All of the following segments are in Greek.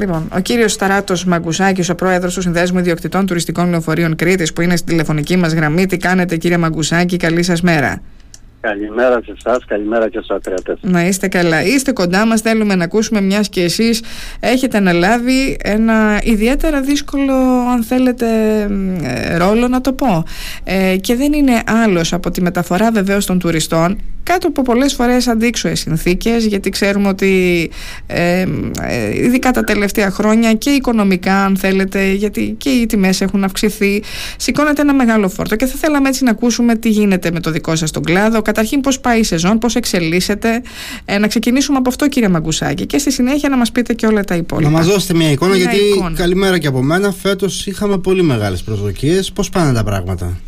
Λοιπόν, ο κύριος Σταράτος Μαγκουσάκης, ο πρόεδρος του Συνδέσμου Ιδιοκτητών Τουριστικών Λεωφορείων Κρήτης, που είναι στη τηλεφωνική μας γραμμή. Τι κάνετε, κύριε Μαγκουσάκη, καλή σας μέρα. Καλημέρα σε εσάς, καλημέρα και στους ακροατές. Να είστε καλά. Είστε κοντά μας. Θέλουμε να ακούσουμε, μιας και εσείς έχετε αναλάβει ένα ιδιαίτερα δύσκολο, αν θέλετε, ε, ρόλο να το πω. Ε, και δεν είναι άλλος από τη μεταφορά βεβαίως των τουριστών κάτω από πολλές φορές αντίξωε συνθήκες, γιατί ξέρουμε ότι ε, ε, ειδικά τα τελευταία χρόνια και οικονομικά, αν θέλετε, γιατί και οι τιμές έχουν αυξηθεί, σηκώνεται ένα μεγάλο φόρτο. Και θα θέλαμε έτσι να ακούσουμε τι γίνεται με το δικό σας τον κλάδο. Καταρχήν, πώς πάει η σεζόν, πώς εξελίσσεται. Ε, να ξεκινήσουμε από αυτό, κύριε Μαγκουσάκη, και στη συνέχεια να μας πείτε και όλα τα υπόλοιπα. Να μας δώσετε μια εικόνα, γιατί καλημέρα και από μένα. Φέτος είχαμε πολύ μεγάλες προσδοκίες. Πώς πάνε τα πράγματα;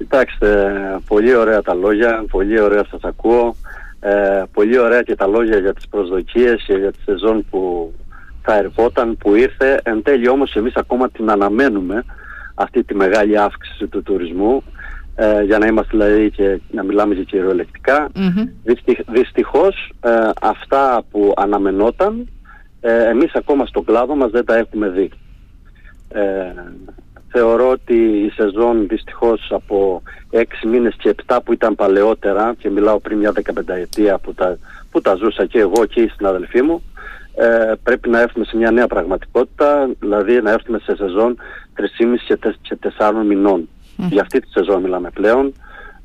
Κοιτάξτε, πολύ ωραία τα λόγια, πολύ ωραία σας ακούω. Ε, πολύ ωραία και τα λόγια για τις προσδοκίες και για τη σεζόν που θα ερχόταν, που ήρθε. Εν τέλει όμως εμείς ακόμα την αναμένουμε αυτή τη μεγάλη αύξηση του τουρισμού ε, για να είμαστε δηλαδή και να μιλάμε και κυριολεκτικά. Mm-hmm. δυστυχώς ε, αυτά που αναμενόταν ε, εμείς ακόμα στον κλάδο μας δεν τα έχουμε δει. Ε, Θεωρώ ότι η σεζόν δυστυχώς από 6 μήνες και 7 που ήταν παλαιότερα και μιλάω πριν μια 15 ετία που τα, που τα ζούσα και εγώ και οι συναδελφοί μου ε, πρέπει να έρθουμε σε μια νέα πραγματικότητα, δηλαδή να έρθουμε σε σεζόν 3,5 και 4 μηνών. Για αυτή τη σεζόν μιλάμε πλέον.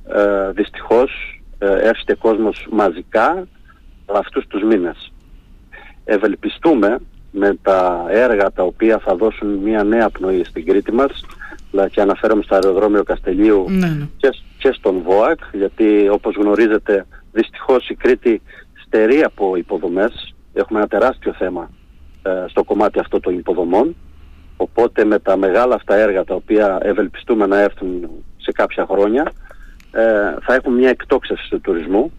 Ε, δυστυχώς ε, έρχεται κόσμος μαζικά αυτούς τους μήνες. Ευελπιστούμε με τα έργα τα οποία θα δώσουν μια νέα πνοή στην Κρήτη μας δηλαδή και αναφέρομαι στο αεροδρόμιο Καστελίου ναι, ναι. Και, και στον ΒΟΑΚ γιατί όπως γνωρίζετε δυστυχώς η Κρήτη στερεί από υποδομές. Έχουμε ένα τεράστιο θέμα ε, στο κομμάτι αυτό των υποδομών. Οπότε με τα μεγάλα αυτά έργα τα οποία ευελπιστούμε να έρθουν σε κάποια χρόνια ε, θα έχουμε μια εκτόξευση του τουρισμού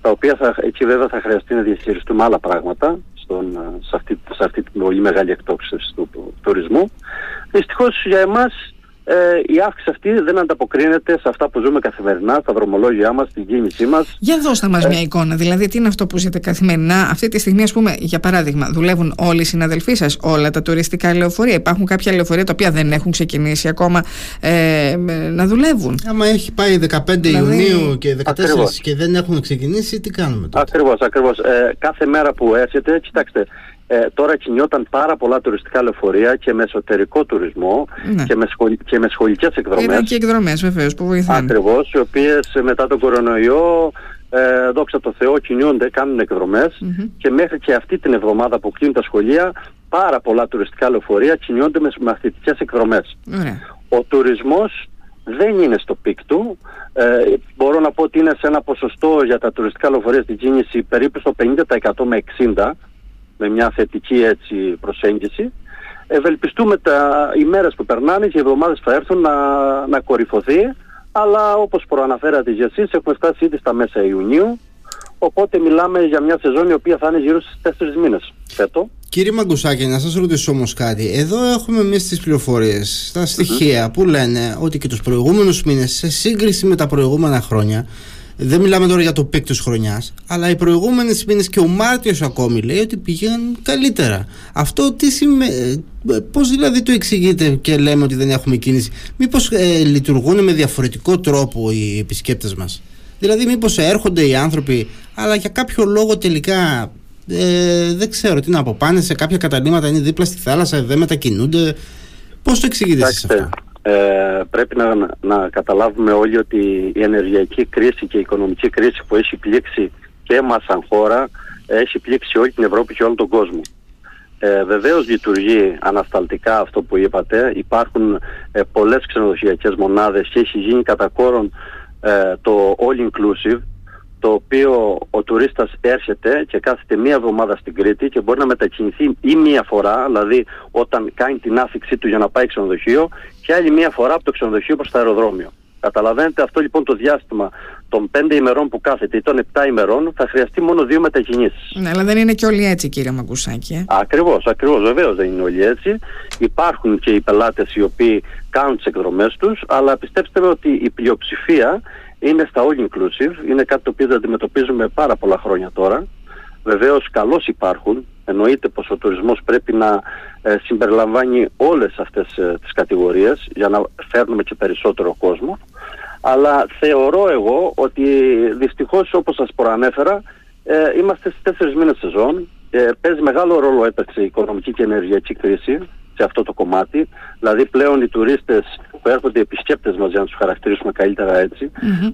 τα οποία θα, εκεί βέβαια θα χρειαστεί να διαχειριστούμε άλλα πράγματα στον, σε, αυτή, σε αυτή την πολύ μεγάλη εκτόξευση του, του τουρισμού. Δυστυχώς για εμάς ε, η αύξηση αυτή δεν ανταποκρίνεται σε αυτά που ζούμε καθημερινά, στα δρομολόγια μας, στην κίνησή μας. Για δώστε μας ε, μια εικόνα, δηλαδή τι είναι αυτό που ζείτε καθημερινά. Αυτή τη στιγμή, ας πούμε, για παράδειγμα, δουλεύουν όλοι οι συναδελφοί σας, όλα τα τουριστικά λεωφορεία. Υπάρχουν κάποια λεωφορεία τα οποία δεν έχουν ξεκινήσει ακόμα ε, να δουλεύουν. Άμα έχει πάει 15 δηλαδή... Ιουνίου και 14 ακριβώς. και δεν έχουν ξεκινήσει, τι κάνουμε τότε; Ακριβώς, ακριβώς. Ε, κάθε μέρα που έρχεται, κοιτάξτε, ε, τώρα κινιόταν πάρα πολλά τουριστικά λεωφορεία και με εσωτερικό τουρισμό ναι. και, με σχολ, και με σχολικές εκδρομές. Ήταν και εκδρομές βεβαίως που βοηθάνε. Ακριβώς, οι οποίες μετά τον κορονοϊό ε, δόξα τω Θεώ κινιούνται, κάνουν και μέχρι και αυτή την εβδομάδα που κλείνουν τα σχολεία πάρα πολλά τουριστικά λεωφορεία κινιούνται με μαθητικές εκδρομές. Ο τουρισμός δεν είναι στο peak του. Ε, μπορώ να πω ότι είναι σε ένα ποσοστό για τα τουριστικά λεωφορεία στην κίνηση περίπου στο 50% με 60% με μια θετική έτσι προσέγγιση. Ευελπιστούμε τα, οι μέρες που περνάνε και οι εβδομάδες που θα έρθουν να, να κορυφωθεί αλλά όπως προαναφέρατε και εσείς έχουμε φτάσει ήδη στα μέσα Ιουνίου οπότε μιλάμε για μια σεζόν η οποία θα είναι γύρω στις 4 μήνες φέτο. Κύριε Μαγκουσάκη, να σας ρωτήσω όμως κάτι. Εδώ έχουμε εμείς τις πληροφορίες, τα στοιχεία που λένε ότι και τους προηγούμενους μήνες σε σύγκριση με τα προηγούμενα χρόνια δεν μιλάμε τώρα για το peak της χρονιάς, αλλά οι προηγούμενες μήνες και ο Μάρτιος ακόμη λέει ότι πήγαν καλύτερα. Αυτό τι σημαίνει. Πώς δηλαδή το εξηγείτε και λέμε ότι δεν έχουμε κίνηση, Μήπως ε, λειτουργούν με διαφορετικό τρόπο οι επισκέπτες μας; Δηλαδή, μήπως έρχονται οι άνθρωποι, αλλά για κάποιο λόγο τελικά ε, δεν ξέρω τι να πω. Πάνε σε κάποια καταλήμματα, είναι δίπλα στη θάλασσα, δεν μετακινούνται. Πώς το εξηγείτε εσείς αυτό; Ε, πρέπει να, να καταλάβουμε όλοι ότι η ενεργειακή κρίση και η οικονομική κρίση που έχει πλήξει και εμάς σαν χώρα έχει πλήξει όλη την Ευρώπη και όλο τον κόσμο. Ε, Βεβαίως λειτουργεί ανασταλτικά αυτό που είπατε. Υπάρχουν ε, πολλές ξενοδοχειακές μονάδες και έχει γίνει κατά κόρον ε, το all inclusive το οποίο ο τουρίστας έρχεται και κάθεται μία εβδομάδα στην Κρήτη και μπορεί να μετακινηθεί ή μία φορά, δηλαδή όταν κάνει την άφηξή του για να πάει ξενοδοχείο και άλλη μία φορά από το ξενοδοχείο προς το αεροδρόμιο. Καταλαβαίνετε αυτό λοιπόν το διάστημα των πέντε ημερών που κάθεται ή των επτά ημερών θα χρειαστεί μόνο δύο μετακινήσεις. Ναι, αλλά δεν είναι και όλοι έτσι κύριε Μαγκουσάκη. Ε; Ακριβώς, ακριβώς, βεβαίως δεν είναι όλοι έτσι. Υπάρχουν και οι πελάτες οι οποίοι κάνουν τις εκδρομές τους, αλλά πιστέψτε με ότι η πλειοψηφία είναι στα all inclusive, είναι κάτι το οποίο αντιμετωπίζουμε πάρα πολλά χρόνια τώρα. βεβαίως καλώς υπάρχουν. Εννοείται πως ο τουρισμός πρέπει να ε, συμπεριλαμβάνει όλες αυτές ε, τις κατηγορίες για να φέρνουμε και περισσότερο κόσμο. Αλλά θεωρώ εγώ ότι δυστυχώς όπως σας προανέφερα ε, είμαστε στις τέσσερις μήνες σεζόν. Ε, παίζει μεγάλο ρόλο έπαιξε η οικονομική και ενεργειακή κρίση σε αυτό το κομμάτι. Δηλαδή πλέον οι τουρίστες που έρχονται οι επισκέπτες μας για να τους χαρακτηρίσουμε καλύτερα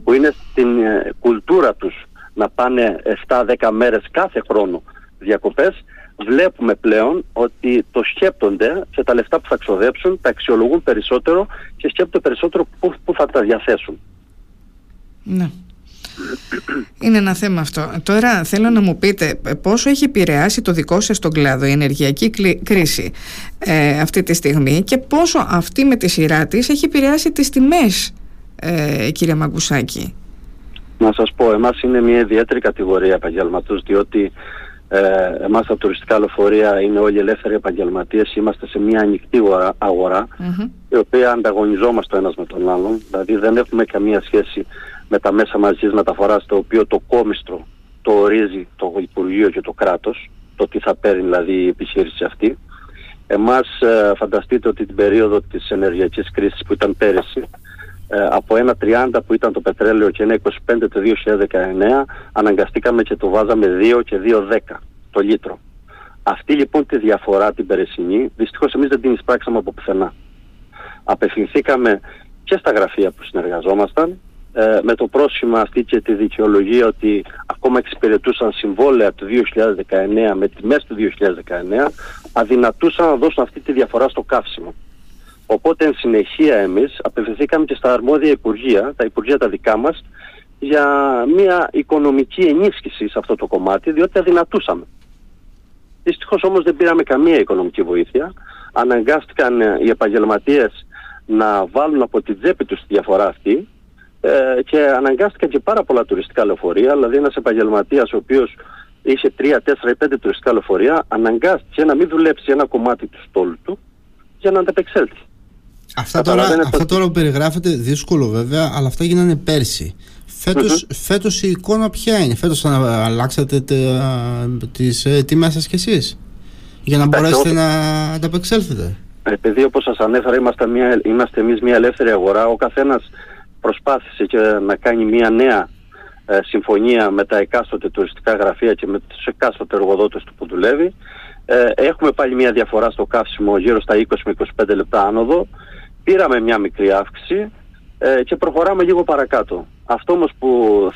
που είναι στην ε, κουλτούρα τους να πάνε 7-10 μέρες κάθε χρόνο διακοπές, βλέπουμε πλέον ότι το σκέπτονται σε τα λεφτά που θα ξοδέψουν, τα αξιολογούν περισσότερο και σκέπτονται περισσότερο πού, πού θα τα διαθέσουν. Ναι. Είναι ένα θέμα αυτό. Τώρα θέλω να μου πείτε πόσο έχει επηρεάσει το δικό σας τον κλάδο η ενεργειακή κρίση ε, αυτή τη στιγμή και πόσο αυτή με τη σειρά της έχει επηρεάσει τις τιμές ε, κύριε Μαγκουσάκη; Να σας πω, εμάς είναι μια ιδιαίτερη κατηγορία επαγγελματούς διότι ε, εμάς τα τουριστικά λεωφορεία είναι όλοι ελεύθεροι επαγγελματίες, είμαστε σε μια ανοιχτή αγορά, η οποία ανταγωνιζόμαστε ο ένας με τον άλλον, δηλαδή δεν έχουμε καμία σχέση με τα μέσα μαζικής μεταφοράς το οποίο το κόμιστρο το ορίζει το Υπουργείο και το κράτος, το τι θα παίρνει δηλαδή η επιχείρηση αυτή. Εμάς ε, φανταστείτε ότι την περίοδο της ενεργειακής κρίσης που ήταν πέρυσι, ε, από ένα 30 που ήταν το πετρέλαιο και ένα 25 το 2019, αναγκαστήκαμε και το βάζαμε 2 και 2,10 το λίτρο. Αυτή λοιπόν τη διαφορά την περσινή, δυστυχώς εμείς δεν την εισπράξαμε από πουθενά. Απευθυνθήκαμε και στα γραφεία που συνεργαζόμασταν ε, με το πρόσχημα αυτή και τη δικαιολογία ότι ακόμα εξυπηρετούσαν συμβόλαια του 2019 με τιμές του 2019 αδυνατούσαν να δώσουν αυτή τη διαφορά στο καύσιμο. Οπότε εν συνεχεία εμείς απευθυνθήκαμε και στα αρμόδια υπουργεία, τα υπουργεία τα δικά μας, για μια οικονομική ενίσχυση σε αυτό το κομμάτι, διότι αδυνατούσαμε. Δυστυχώς όμως δεν πήραμε καμία οικονομική βοήθεια. Αναγκάστηκαν οι επαγγελματίες να βάλουν από την τσέπη τους τη διαφορά αυτή ε, και αναγκάστηκαν και πάρα πολλά τουριστικά λεωφορεία, δηλαδή ένας επαγγελματίας ο οποίος είχε 3, 4 ή 5 τουριστικά λεωφορεία, αναγκάστηκε να μην δουλέψει ένα κομμάτι του στόλου του για να ανταπεξέλθει. Αυτά τώρα, αυτά τώρα που περιγράφετε δύσκολο βέβαια, αλλά αυτά γίνανε πέρσι. Φέτος, mm-hmm. φέτος η εικόνα ποια είναι, φέτος θα αλλάξατε τις ε, τιμές σας κι εσείς; Για να μπορέσετε να ανταπεξέλθετε; Επειδή όπως σας ανέφερα είμαστε, μια, είμαστε εμείς μια ελεύθερη αγορά, ο καθένας προσπάθησε και να κάνει μια νέα ε, συμφωνία με τα εκάστοτε τουριστικά γραφεία και με τους εκάστοτε εργοδότες του που δουλεύει. Ε, έχουμε πάλι μια διαφορά στο καύσιμο γύρω στα 20 με 25 λεπτά άνοδο. Πήραμε μια μικρή αύξηση ε, και προχωράμε λίγο παρακάτω. Αυτό όμως που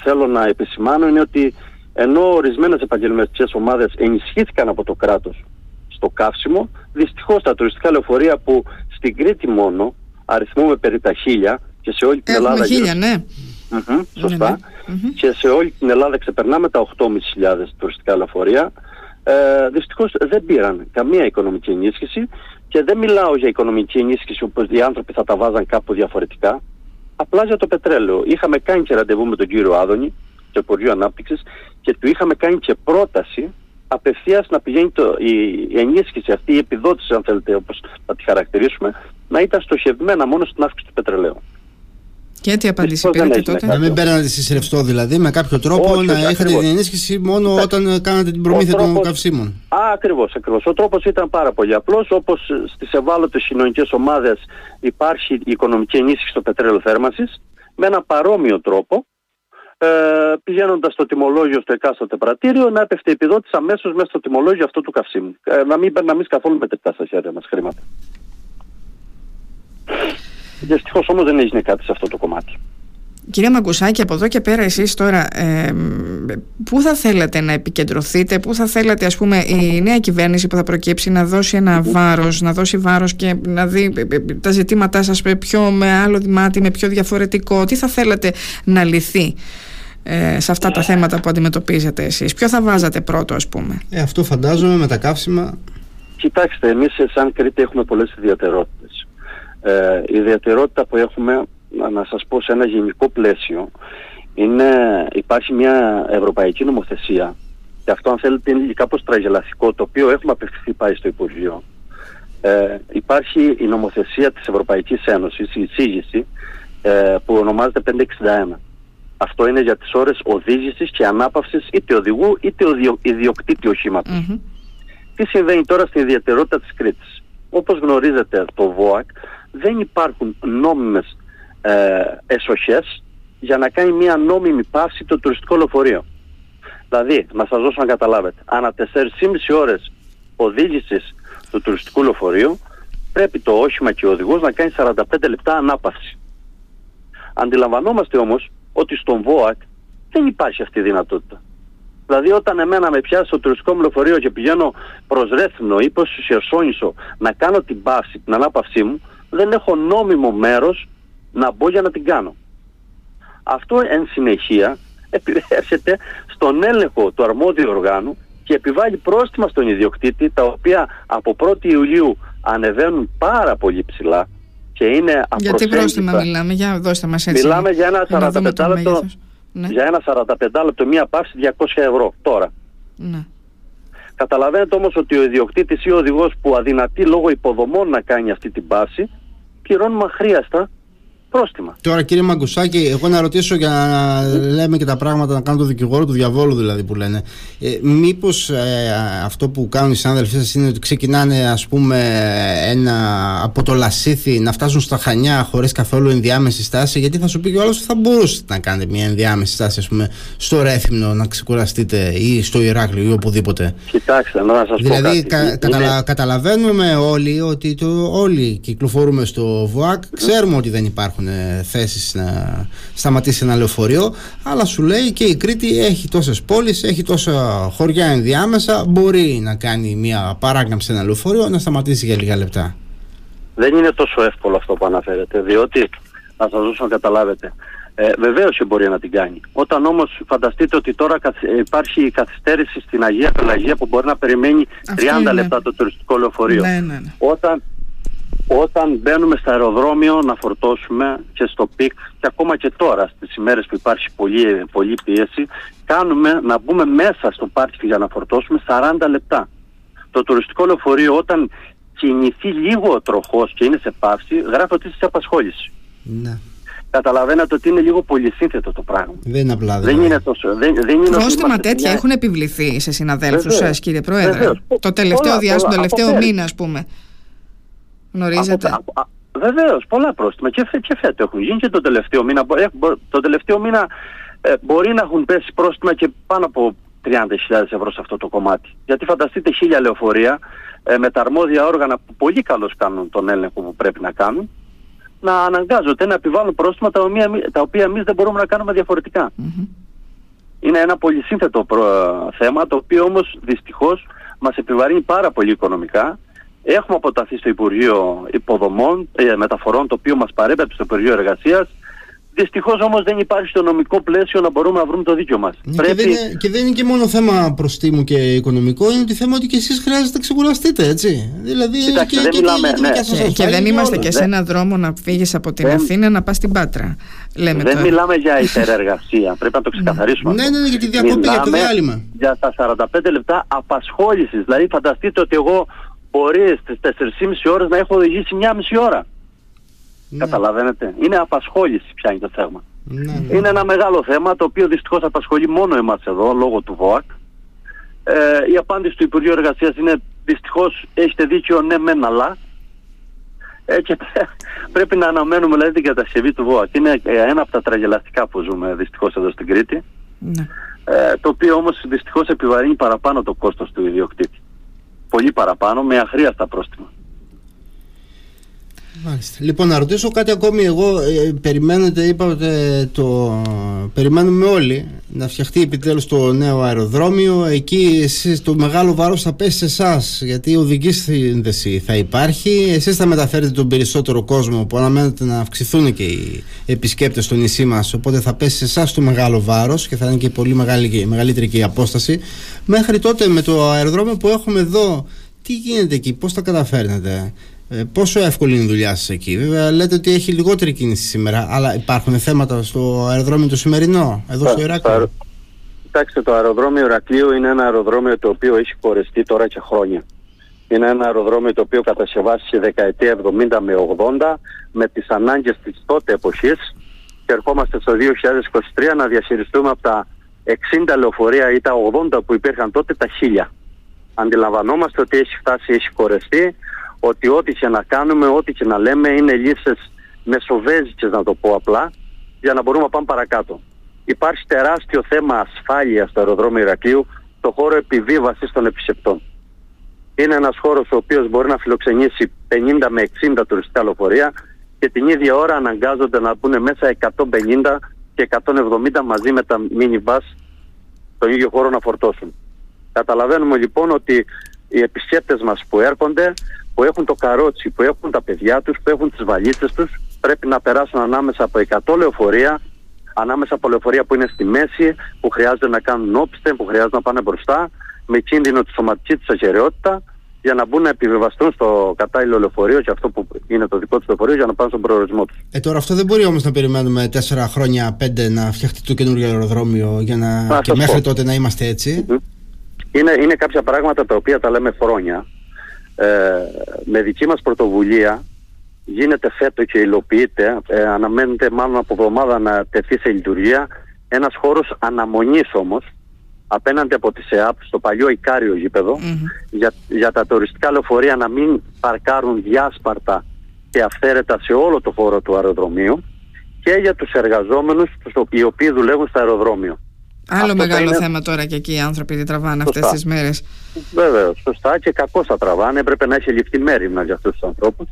θέλω να επισημάνω είναι ότι ενώ ορισμένες επαγγελματικές ομάδες ενισχύθηκαν από το κράτος στο καύσιμο, δυστυχώς τα τουριστικά λεωφορεία που στην Κρήτη μόνο αριθμούμε περί τα χίλια και σε όλη την Ελλάδα... χίλια, ναι. σωστα ναι, ναι. Και σε όλη την Ελλάδα ξεπερνάμε τα 8.500 τουριστικά λεωφορεία. Ε, δυστυχώς δεν πήραν καμία οικονομική ενίσχυση και δεν μιλάω για οικονομική ενίσχυση όπως οι άνθρωποι θα τα βάζαν κάπου διαφορετικά. Απλά για το πετρέλαιο. Είχαμε κάνει και ραντεβού με τον κύριο Άδωνη, το Υπουργείο Ανάπτυξης και του είχαμε κάνει και πρόταση απευθείας να πηγαίνει το, η, η ενίσχυση αυτή, η επιδότηση, αν θέλετε, όπως θα τη χαρακτηρίσουμε, να ήταν στοχευμένα μόνο στην αύξηση του πετρελαίου. Και τι απάντηση πήρατε τότε; Να μην παίρνατε εσείς ρευστό δηλαδή, με κάποιο τρόπο όχι, να όχι, είχατε την ενίσχυση μόνο όταν κάνατε την προμήθεια τρόπος, των καυσίμων. Α, ακριβώς, ακριβώς. Ο τρόπος ήταν πάρα πολύ απλός. Όπως στις ευάλωτες κοινωνικές ομάδες υπάρχει η οικονομική ενίσχυση στο πετρέλαιο θέρμανσης, με ένα παρόμοιο τρόπο, ε, πηγαίνοντας στο τιμολόγιο στο εκάστοτε πρατήριο, να έπεφτε η επιδότηση αμέσως μέσα στο τιμολόγιο αυτού του καυσίμου. Ε, να μην περνάμε καθόλου μετρητά στα χέρια μας χρήματα. Δυστυχώς όμως δεν έγινε κάτι σε αυτό το κομμάτι. Κυρία Μαγκουσάκη, από εδώ και πέρα εσείς τώρα ε, πού θα θέλατε να επικεντρωθείτε, πού θα θέλατε ας πούμε η νέα κυβέρνηση που θα προκύψει να δώσει ένα βάρος, να δώσει βάρος και να δει ε, ε, τα ζητήματά σας πιο με άλλο μάτι, με πιο διαφορετικό, τι θα θέλατε να λυθεί ε, σε αυτά τα θέματα που αντιμετωπίζετε εσείς, ποιο θα βάζατε πρώτο ας πούμε; Ε, αυτό φαντάζομαι με τα καύσιμα. Κοιτάξτε, εμείς σαν Κρήτη έχουμε πολλές ιδιαιτερότητες. Ε, η ιδιαιτερότητα που έχουμε, να σας πω σε ένα γενικό πλαίσιο, είναι, υπάρχει μια ευρωπαϊκή νομοθεσία και αυτό αν θέλετε είναι κάπως τραγελαθικό, το οποίο έχουμε απευθυνθεί πάει στο Υπουργείο. Ε, υπάρχει η νομοθεσία της Ευρωπαϊκής Ένωσης, η εισήγηση, ε, που ονομάζεται 561. Αυτό είναι για τις ώρες οδήγησης και ανάπαυσης είτε οδηγού είτε οδιο, ιδιοκτήτη Τι συμβαίνει τώρα στην ιδιαιτερότητα της Κρήτης; Όπως γνωρίζετε το ΒΟΑΚ δεν υπάρχουν νόμιμες ε, εσοχές για να κάνει μια νόμιμη παύση το τουριστικό λεωφορείο. Δηλαδή, να σας δώσω να καταλάβετε, ανά 4,5 ώρες οδήγησης του τουριστικού λεωφορείου πρέπει το όχημα και ο οδηγός να κάνει 45 λεπτά ανάπαυση. Αντιλαμβανόμαστε όμως ότι στον ΒΟΑΚ δεν υπάρχει αυτή η δυνατότητα. Δηλαδή όταν εμένα με πιάσει στο τουριστικό μου λεωφορείο και πηγαίνω προς Ρέθνο ή προς Σιερσόνησο να κάνω την παύση, την ανάπαυσή μου, δεν έχω νόμιμο μέρος να μπω για να την κάνω. Αυτό εν συνεχεία επηρεάζεται στον έλεγχο του αρμόδιου οργάνου και επιβάλλει πρόστιμα στον ιδιοκτήτη τα οποία από 1η Ιουλίου ανεβαίνουν πάρα πολύ ψηλά και είναι Για τι πρόστιμα μιλάμε, για δώστε μας έτσι. Μιλάμε για ένα 45 λεπτό, ναι. για ένα 45 λεπτό μία παύση 200 ευρώ τώρα. Ναι. Καταλαβαίνετε όμως ότι ο ιδιοκτήτης ή ο οδηγός που αδυνατεί λόγω υποδομών να κάνει αυτή την πάση πληρώνουμε αχρίαστα πρόστιμα. Τώρα κύριε Μαγκουσάκη, εγώ να ρωτήσω για να λέμε και τα πράγματα, να κάνω το δικηγόρο του διαβόλου δηλαδή που λένε. Ε, Μήπως ε, αυτό που κάνουν οι συνάδελφοί σας είναι ότι ξεκινάνε ας πούμε ένα, από το Λασίθι να φτάσουν στα Χανιά χωρίς καθόλου ενδιάμεση στάση, γιατί θα σου πει και ο άλλος ότι θα μπορούσατε να κάνετε μια ενδιάμεση στάση ας πούμε, στο Ρέθυμνο να ξεκουραστείτε ή στο Ηράκλειο ή οπουδήποτε. Κοιτάξτε, να σας δηλαδή, πω κάτι. Κα, καταλαβαίνουμε όλοι ότι το, όλοι κυκλοφορούμε στο ΒΟΑΚ, ξέρουμε ότι δεν υπάρχουν υπάρχουν θέσεις να σταματήσει ένα λεωφορείο αλλά σου λέει και η Κρήτη έχει τόσες πόλεις, έχει τόσα χωριά ενδιάμεσα μπορεί να κάνει μια παράκαμψη ένα λεωφορείο να σταματήσει για λίγα λεπτά. Δεν είναι τόσο εύκολο αυτό που αναφέρετε διότι να σας δώσω να καταλάβετε ε, Βεβαίως μπορεί να την κάνει. Όταν όμως φανταστείτε ότι τώρα υπάρχει καθυστέρηση στην Αγία Πελαγία που μπορεί να περιμένει 30 λεπτά το τουριστικό λεωφορείο. Ναι, ναι, ναι. Όταν όταν μπαίνουμε στο αεροδρόμιο να φορτώσουμε και στο peak και ακόμα και τώρα στις ημέρες που υπάρχει πολλή, πολλή πίεση κάνουμε να μπούμε μέσα στο πάρκινγκ για να φορτώσουμε 40 λεπτά. Το τουριστικό λεωφορείο όταν κινηθεί λίγο ο τροχός και είναι σε πάυση γράφει ότι είσαι σε απασχόληση. Ναι. Καταλαβαίνετε ότι είναι λίγο πολυσύνθετο το πράγμα. Δεν είναι απλά. Δεν είναι τόσο. Δεν, δεν είναι Πρόστιμα τέτοια έχουν επιβληθεί σε συναδέλφους σας, κύριε Πρόεδρε; Βεβαίως. Το τελευταίο διάστημα, το τελευταίο μήνα, ας πούμε. Γνωρίζετε; Βεβαίως, πολλά πρόστιμα και, και φέτο έχουν γίνει και τον τελευταίο μήνα. Ε, το τελευταίο μήνα ε, μπορεί να έχουν πέσει πρόστιμα και πάνω από 30.000 ευρώ σε αυτό το κομμάτι. Γιατί φανταστείτε χίλια λεωφορεία ε, με τα αρμόδια όργανα που πολύ καλώς κάνουν τον έλεγχο που πρέπει να κάνουν να αναγκάζονται να επιβάλλουν πρόστιμα τα οποία, τα οποία εμείς δεν μπορούμε να κάνουμε Είναι ένα πολύ σύνθετο θέμα το οποίο όμως δυστυχώς μας επιβαρύνει πάρα πολύ οικονομικά Έχουμε αποταθεί στο Υπουργείο Υποδομών, ε, Μεταφορών, το οποίο μας παρέπεψε στο Υπουργείο Εργασίας. Δυστυχώς όμως δεν υπάρχει το νομικό πλαίσιο να μπορούμε να βρούμε το δίκιο μας. Ναι, Πρέπει... Και, δεν είναι, και δεν είναι και μόνο θέμα προστίμου και οικονομικό, είναι ότι θέμα ότι και εσείς χρειάζεται να ξεκουραστείτε, έτσι. Δηλαδή Κοιτάξτε, και, δεν και, μιλάμε, και, ναι. και, και δεν είμαστε και σε έναν δρόμο να φύγεις από την δεν... Αθήνα να πας στην Πάτρα. Λέμε δεν τώρα. μιλάμε για υπερεργασία. Πρέπει να το ξεκαθαρίσουμε. ναι, ναι, ναι, για τη διακοπή, για το διάλειμμα. Για τα 45 λεπτά απασχόλησης. Δηλαδή, φανταστείτε ότι εγώ μπορείς στι 4,5 ώρες να έχω οδηγήσει μια μισή ώρα. Ναι. Καταλαβαίνετε. Είναι απασχόληση πια είναι το θέμα. Ναι, ναι. Είναι ένα μεγάλο θέμα το οποίο δυστυχώς απασχολεί μόνο εμάς εδώ λόγω του ΒΟΑΚ. Ε, η απάντηση του Υπουργείου Εργασίας είναι δυστυχώς έχετε δίκιο ναι μεν αλλά ε, και πρέπει να αναμένουμε δηλαδή την κατασκευή του ΒΟΑΚ. Είναι ένα από τα τραγελαστικά που ζούμε δυστυχώς εδώ στην Κρήτη. Ναι. Ε, το οποίο όμως δυστυχώς επιβαρύνει παραπάνω το κόστος του ιδιοκτήτη πολύ παραπάνω με αχρίαστα πρόστιμα. Μάλιστα. Λοιπόν, να ρωτήσω κάτι ακόμη. Εγώ ε, περιμένετε, είπατε, το, περιμένουμε όλοι να φτιαχτεί επιτέλους το νέο αεροδρόμιο. Εκεί εσείς, το μεγάλο βάρος θα πέσει σε εσάς, γιατί η οδική σύνδεση θα υπάρχει. Εσείς θα μεταφέρετε τον περισσότερο κόσμο που αναμένετε να αυξηθούν και οι επισκέπτες στο νησί μας. Οπότε θα πέσει σε εσάς το μεγάλο βάρος και θα είναι και πολύ μεγάλη, μεγαλύτερη και η απόσταση. Μέχρι τότε με το αεροδρόμιο που έχουμε εδώ, τι γίνεται εκεί, πώς τα καταφέρνετε; Ε, πόσο εύκολη είναι η δουλειά σας εκεί, Βέβαια, λέτε ότι έχει λιγότερη κίνηση σήμερα, αλλά υπάρχουν θέματα στο αεροδρόμιο το σημερινό, εδώ στο Ηράκλειο; Κοιτάξτε, το αεροδρόμιο Ηρακλείου είναι ένα αεροδρόμιο το οποίο έχει χωριστεί τώρα και χρόνια. Είναι ένα αεροδρόμιο το οποίο κατασκευάστηκε δεκαετία 70 με 80 με τις ανάγκες της τότε εποχής και ερχόμαστε στο 2023 να διαχειριστούμε από τα 60 λεωφορεία ή τα 80 που υπήρχαν τότε τα 1000. Αντιλαμβανόμαστε ότι έχει φτάσει, έχει κορεστεί, ότι ό,τι και να κάνουμε, ό,τι και να λέμε είναι λύσεις μεσοβέζικες να το πω απλά, για να μπορούμε να πάμε παρακάτω. Υπάρχει τεράστιο θέμα ασφάλειας στο αεροδρόμιο Ηρακλείου, το χώρο επιβίβασης των επισκεπτών. Είναι ένας χώρος ο οποίος μπορεί να φιλοξενήσει 50 με 60 τουριστικά λεωφορεία και την ίδια ώρα αναγκάζονται να μπουν μέσα 150 και 170 μαζί με τα minibus στον ίδιο χώρο να φορτώσουν. Καταλαβαίνουμε λοιπόν ότι οι επισκέπτες μας που έρχονται, που έχουν το καρότσι, που έχουν τα παιδιά τους, που έχουν τις βαλίτσες τους, πρέπει να περάσουν ανάμεσα από 100 λεωφορεία, ανάμεσα από λεωφορεία που είναι στη μέση, που χρειάζεται να κάνουν όπιστε, που χρειάζεται να πάνε μπροστά, με κίνδυνο τη σωματική τους αγεραιότητα, για να μπουν να επιβεβαστούν στο κατάλληλο λεωφορείο και αυτό που είναι το δικό τους λεωφορείο για να πάνε στον προορισμό τους. Ε, τώρα αυτό δεν μπορεί όμως να περιμένουμε τέσσερα χρόνια, πέντε να φτιαχτεί το καινούργιο αεροδρόμιο για να... και μέχρι τότε να είμαστε έτσι. Είναι, είναι κάποια πράγματα τα οποία τα λέμε χρόνια. Ε, με δική μας πρωτοβουλία γίνεται φέτο και υλοποιείται, ε, αναμένεται μάλλον από εβδομάδα να τεθεί σε λειτουργία ένας χώρος αναμονής όμως απέναντι από τη ΕΑΠ στο παλιό Ικάριο για, για τα τουριστικά λεωφορεία να μην παρκάρουν διάσπαρτα και αυθαίρετα σε όλο το χώρο του αεροδρομίου και για τους εργαζόμενους οι οποίοι δουλεύουν στο αεροδρόμιο. Άλλο μεγάλο θέμα τώρα και εκεί οι άνθρωποι δεν τραβάνε αυτές τις μέρες. Βεβαίω, σωστά και κακώς θα τραβάνε. Έπρεπε να έχει ληφθεί μέρημνα για αυτούς τους ανθρώπους.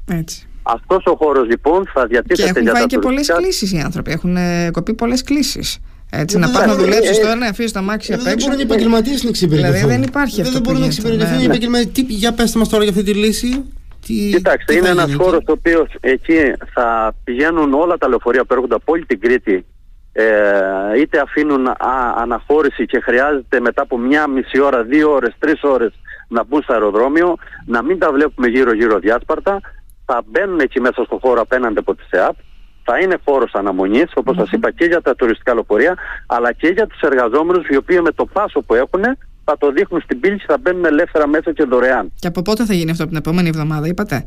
Αυτός ο χώρος λοιπόν θα διατίθεται για τα Και έχουν φάει και πολλέ κλήσεις οι άνθρωποι. Έχουν κοπεί πολλές κλήσεις. Έτσι, να πα να δουλέψεις τώρα, να αφήσεις το μάξι απ' έξω. Δεν μπορούν οι επαγγελματίες να εξυπηρετηθούν. Δηλαδή δεν υπάρχει αυτό. Δεν μπορούν να εξυπηρετηθούν οι επαγγελματίες. Για πετε μας τώρα για αυτή τη λύση. Τι, Κοιτάξτε, είναι ένας χώρος ο οποίος εκεί θα πηγαίνουν όλα τα λεωφορεία που έρχονται από όλη την Κρήτη ε, είτε αφήνουν α, αναχώρηση και χρειάζεται μετά από μια μισή ώρα, δύο ώρες, τρεις ώρες να μπουν στο αεροδρόμιο, να μην τα βλέπουμε γύρω-γύρω διάσπαρτα, θα μπαίνουν εκεί μέσα στο χώρο απέναντι από τη ΣΕΑΠ, θα είναι χώρος αναμονής, όπως mm-hmm. σα είπα, και για τα τουριστικά λεωφορεία, αλλά και για τους εργαζόμενους οι οποίοι με το πάσο που έχουν θα το δείχνουν στην πύλη και θα μπαίνουν ελεύθερα μέσα και δωρεάν. Και από πότε θα γίνει αυτό, από την επόμενη εβδομάδα, είπατε;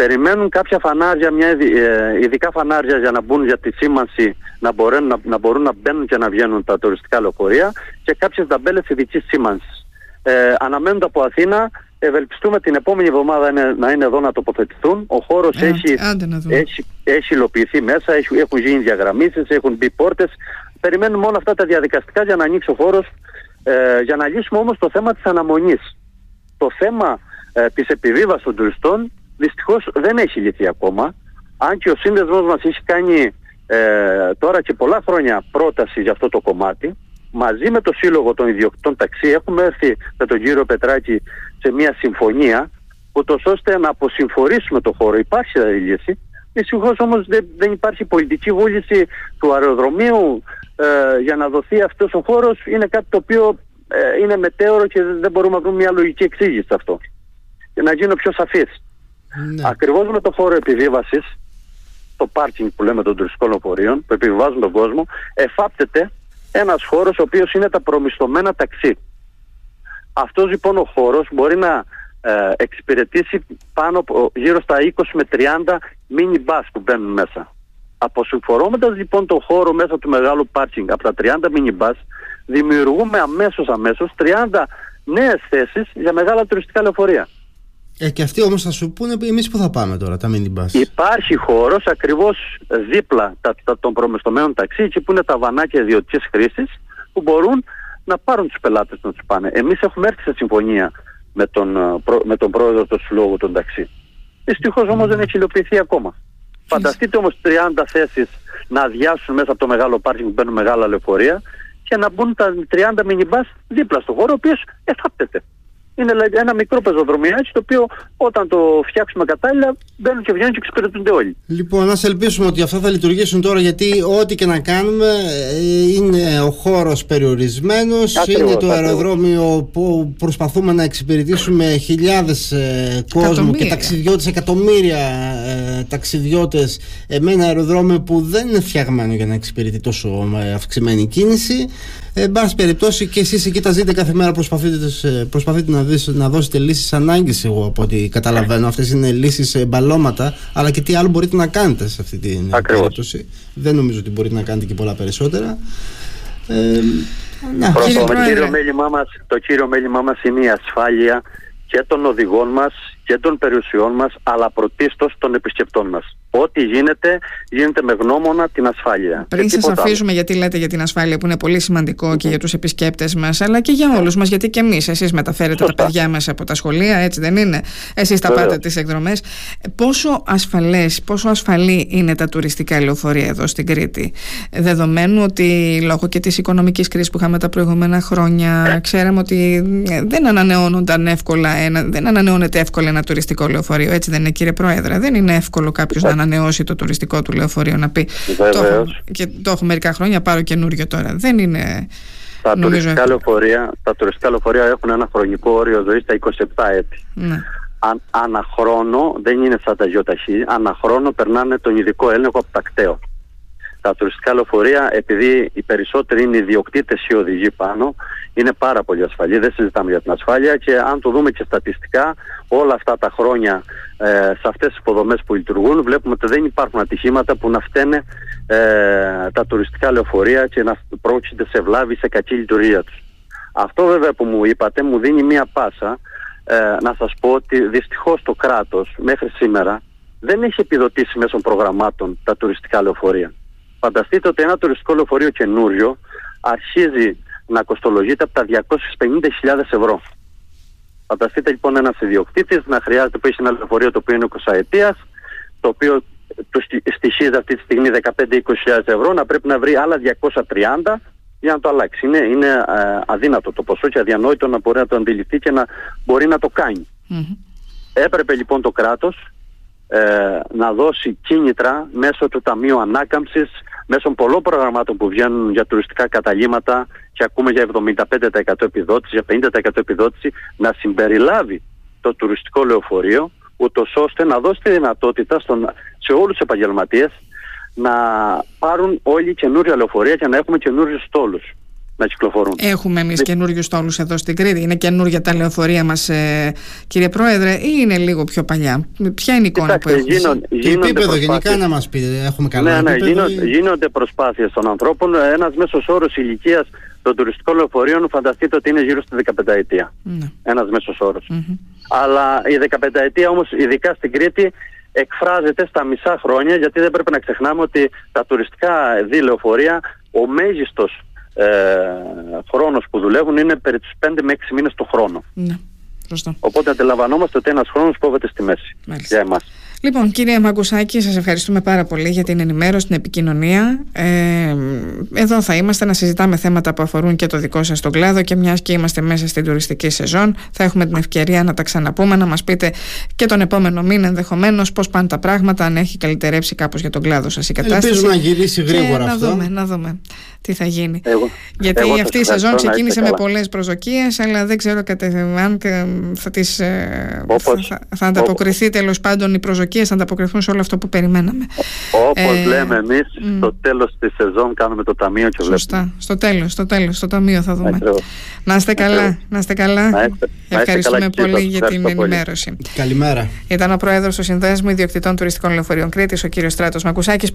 Περιμένουν κάποια φανάρια, μια ε, ειδικά φανάρια για να μπουν για τη σήμανση, να μπορούν να, να, μπορούν να μπαίνουν και να βγαίνουν τα τουριστικά λεωφορεία και κάποιες ταμπέλε ειδικής σήμανσης. Ε, αναμένονται από Αθήνα Ευελπιστούμε την επόμενη εβδομάδα να είναι εδώ να τοποθετηθούν. Ο χώρος έχει, έχει, έχει υλοποιηθεί μέσα, έχει, έχουν γίνει διαγραμμίσεις, έχουν μπει πόρτες. Περιμένουμε όλα αυτά τα διαδικαστικά για να ανοίξει ο χώρος, ε, για να λύσουμε όμως το θέμα της αναμονής. Το θέμα ε, της επιβίβασης των τουριστών δυστυχώς δεν έχει λυθεί ακόμα. Αν και ο σύνδεσμος μας έχει κάνει ε, τώρα και πολλά χρόνια πρόταση για αυτό το κομμάτι, μαζί με το Σύλλογο των Ιδιοκτών Ταξί έχουμε έρθει με τον κύριο Πετράκη σε μια συμφωνία ούτως ώστε να αποσυμφορήσουμε το χώρο. Υπάρχει λύση. Δυστυχώς όμως δεν, δεν υπάρχει πολιτική βούληση του αεροδρομίου ε, για να δοθεί αυτός ο χώρος. Είναι κάτι το οποίο ε, είναι μετέωρο και δεν μπορούμε να βρούμε μια λογική εξήγηση σε αυτό. Για να γίνω πιο σαφής. Ναι. Ακριβώς με το χώρο επιβίβασης, το πάρκινγκ που λέμε των τουριστικών λεωφορείων, που επιβιβάζουν τον κόσμο, εφάπτεται ένας χώρος ο οποίος είναι τα προμισθωμένα ταξί. Αυτός λοιπόν ο χώρος μπορεί να ε, εξυπηρετήσει πάνω από, γύρω στα 20 με 30 mini bus που μπαίνουν μέσα. Αποσυμφορώμεντα λοιπόν το χώρο μέσα του μεγάλου πάρκινγκ από τα 30 mini bus δημιουργούμε αμέσως αμέσως 30 νέες θέσεις για μεγάλα τουριστικά λεωφορεία. Ε, και αυτοί όμως θα σου πούνε εμείς που θα πάμε τώρα τα mini bus. Υπάρχει χώρος ακριβώς δίπλα τα, τα, των προμεστομένων ταξί εκεί που είναι τα βανάκια ιδιωτικής χρήσης που μπορούν να πάρουν τους πελάτες να τους πάνε. Εμείς έχουμε έρθει σε συμφωνία με τον, ε, με τον πρόεδρο του Συλλόγου των ταξί. Δυστυχώς όμως δεν έχει υλοποιηθεί ακόμα. Φανταστείτε όμως 30 θέσεις να αδειάσουν μέσα από το μεγάλο πάρκινγκ που μπαίνουν μεγάλα λεωφορεία και να μπουν τα 30 μινιμπάς δίπλα στο χώρο, ο οποίος εφάπτεται είναι ένα μικρό πεζοδρομιάκι το οποίο όταν το φτιάξουμε κατάλληλα μπαίνουν και βγαίνουν και εξυπηρετούνται όλοι. Λοιπόν, να ελπίσουμε ότι αυτά θα λειτουργήσουν τώρα γιατί ό,τι και να κάνουμε ε, είναι ο χώρος περιορισμένος, είναι το αεροδρόμιο που προσπαθούμε να εξυπηρετήσουμε χιλιάδες ε, κόσμου και ταξιδιώτες, εκατομμύρια ε, ταξιδιώτες με ένα αεροδρόμιο που δεν είναι φτιαγμένο για να εξυπηρετεί τόσο ε, αυξημένη κίνηση. Ε, εν πάση περιπτώσει και εσείς εκεί τα ζείτε κάθε μέρα προσπαθείτε, προσπαθείτε να, δεις, να δώσετε λύσεις ανάγκης εγώ από ό,τι καταλαβαίνω. Αυτές είναι λύσεις μπαλώματα αλλά και τι άλλο μπορείτε να κάνετε σε αυτή την Ακριβώς. περίπτωση. Δεν νομίζω ότι μπορείτε να κάνετε και πολλά περισσότερα. Ε, να, Πρώτο, το, κύριο μέλημά μας, το κύριο μέλημά μας είναι η ασφάλεια και των οδηγών μας και των περιουσιών μας αλλά πρωτίστως των επισκεπτών μας. Ό,τι γίνεται, γίνεται με γνώμονα την ασφάλεια. Πριν σας αφήσουμε, γιατί λέτε για την ασφάλεια που είναι πολύ σημαντικό και για τους επισκέπτες μας, αλλά και για όλους μας, γιατί και εμείς, εσείς μεταφέρετε τα παιδιά μας από τα σχολεία, έτσι δεν είναι; Εσείς τα πάτε τις εκδρομές. Πόσο ασφαλές, πόσο ασφαλή είναι τα τουριστικά λεωφορεία εδώ στην Κρήτη, δεδομένου ότι λόγω και της οικονομικής κρίσης που είχαμε τα προηγούμενα χρόνια, ξέραμε ότι ε, δεν ανανεώνονταν εύκολα, ένα, δεν ανανεώνεται εύκολα ένα τουριστικό λεωφορείο. Έτσι δεν είναι, κύριε Πρόεδρε; Δεν είναι εύκολο κάποιος να ανανεώσει το τουριστικό του λεωφορείο να πει το έχω, και το έχω μερικά χρόνια πάρω καινούριο τώρα. Δεν είναι τα τουριστικά, λεωφορεία, τα τουριστικά λεωφορεία έχουν ένα χρονικό όριο ζωής στα 27 έτη. Ναι. Αν, αναχρόνο, δεν είναι σαν τα γιοταχή, αναχρόνο περνάνε τον ειδικό έλεγχο από τα κταίο. Τα τουριστικά λεωφορεία, επειδή οι περισσότεροι είναι ιδιοκτήτες ή οδηγοί πάνω, είναι πάρα πολύ ασφαλή. Δεν συζητάμε για την ασφάλεια και αν το δούμε και στατιστικά, όλα αυτά τα χρόνια ε, σε αυτές τις υποδομές που λειτουργούν, βλέπουμε ότι δεν υπάρχουν ατυχήματα που να φταίνε ε, τα τουριστικά λεωφορεία και να πρόκειται σε βλάβη σε κακή λειτουργία τους. Αυτό βέβαια που μου είπατε μου δίνει μία πάσα ε, να σας πω ότι δυστυχώς το κράτος μέχρι σήμερα δεν έχει επιδοτήσει μέσω προγραμμάτων τα τουριστικά λεωφορεία. Φανταστείτε ότι ένα τουριστικό λεωφορείο καινούριο αρχίζει να κοστολογείται από τα 250.000 ευρώ. Φανταστείτε λοιπόν ένας ιδιοκτήτης να χρειάζεται που έχει ένα λεωφορείο το οποίο είναι 20 ετία, το οποίο του στοιχίζει αυτή τη στιγμή 15-20.000 ευρώ, να πρέπει να βρει άλλα 230 για να το αλλάξει. Είναι, είναι ε, αδύνατο το ποσό και αδιανόητο να μπορεί να το αντιληφθεί και να μπορεί να το κάνει. Έπρεπε λοιπόν το κράτος ε, να δώσει κίνητρα μέσω του Ταμείου Ανάκαμψης, μέσω πολλών προγραμμάτων που βγαίνουν για τουριστικά καταλήμματα και ακούμε για 75% επιδότηση, για 50% επιδότηση, να συμπεριλάβει το τουριστικό λεωφορείο, ούτως ώστε να δώσει τη δυνατότητα στον, σε όλους τους επαγγελματίες να πάρουν όλοι καινούργια λεωφορεία και να έχουμε καινούριους στόλους να κυκλοφορούν. Έχουμε εμείς καινούριους στόλους εδώ στην Κρήτη. Είναι καινούργια τα λεωφορεία μας, ε, κύριε Πρόεδρε, ή είναι λίγο πιο παλιά; Ποια είναι η εικόνα Κοιτάξτε, που έχουμε; Γίνον, επίπεδο γενικά να μας πείτε, έχουμε καλά ναι, ναι, επίπεδο, γίνον, γίνονται προσπάθειες των ανθρώπων. Ένας μέσος όρος ηλικίας των τουριστικών λεωφορείων φανταστείτε ότι είναι γύρω στη 15 ετία. Ναι. Ένας μέσος όρος. Αλλά η 15 ετία όμως, ειδικά στην Κρήτη, εκφράζεται στα μισά χρόνια γιατί δεν πρέπει να ξεχνάμε ότι τα τουριστικά δι λεωφορεία ο μέγιστος ε, χρόνος που δουλεύουν είναι περί τους 5 με 6 μήνες το χρόνο. Ναι, σωστό. Οπότε αντιλαμβανόμαστε ότι ένας χρόνος κόβεται στη μέση Μάλιστα. για εμάς. Λοιπόν, κύριε Μαγκουσάκη, σας ευχαριστούμε πάρα πολύ για την ενημέρωση, την επικοινωνία. Ε, εδώ θα είμαστε να συζητάμε θέματα που αφορούν και το δικό σας τον κλάδο και μιας και είμαστε μέσα στην τουριστική σεζόν, θα έχουμε την ευκαιρία να τα ξαναπούμε, να μας πείτε και τον επόμενο μήνα ενδεχομένως πώς πάνε τα πράγματα, αν έχει καλυτερέψει κάπως για τον κλάδο σας η κατάσταση. Ελπίζουμε να γυρίσει γρήγορα και αυτό. Να δούμε, να δούμε τι θα γίνει. Εγώ, Γιατί εγώ αυτή η σας σεζόν ευχαριστώ, να ξεκίνησε είστε με καλά. πολλές προσδοκίες, αλλά δεν ξέρω αν θα, τις, ε, Όπως- θα, θα ανταποκριθεί τέλος πάντων οι προσδοκίες, θα ανταποκριθούν σε όλο αυτό που περιμέναμε. Όπως Ε, λέμε εμείς, μ. στο τέλος της σεζόν κάνουμε το ταμείο και βλέπουμε. Σωστά. Στο τέλος, στο τέλος, στο ταμείο θα δούμε. Ακριβώς. Να είστε καλά, Ακριβώς. να είστε καλά. Να είστε- να είστε Ευχαριστούμε καλά και εσείς. πολύ για την Ευχαριστώ πολύ. ενημέρωση. Καλημέρα. Ήταν ο Πρόεδρος του Συνδέσμου Ιδιοκτητών Τουριστικών Λεωφορείων Κρήτης, ο κύριος Στράτος Μακουσάκης.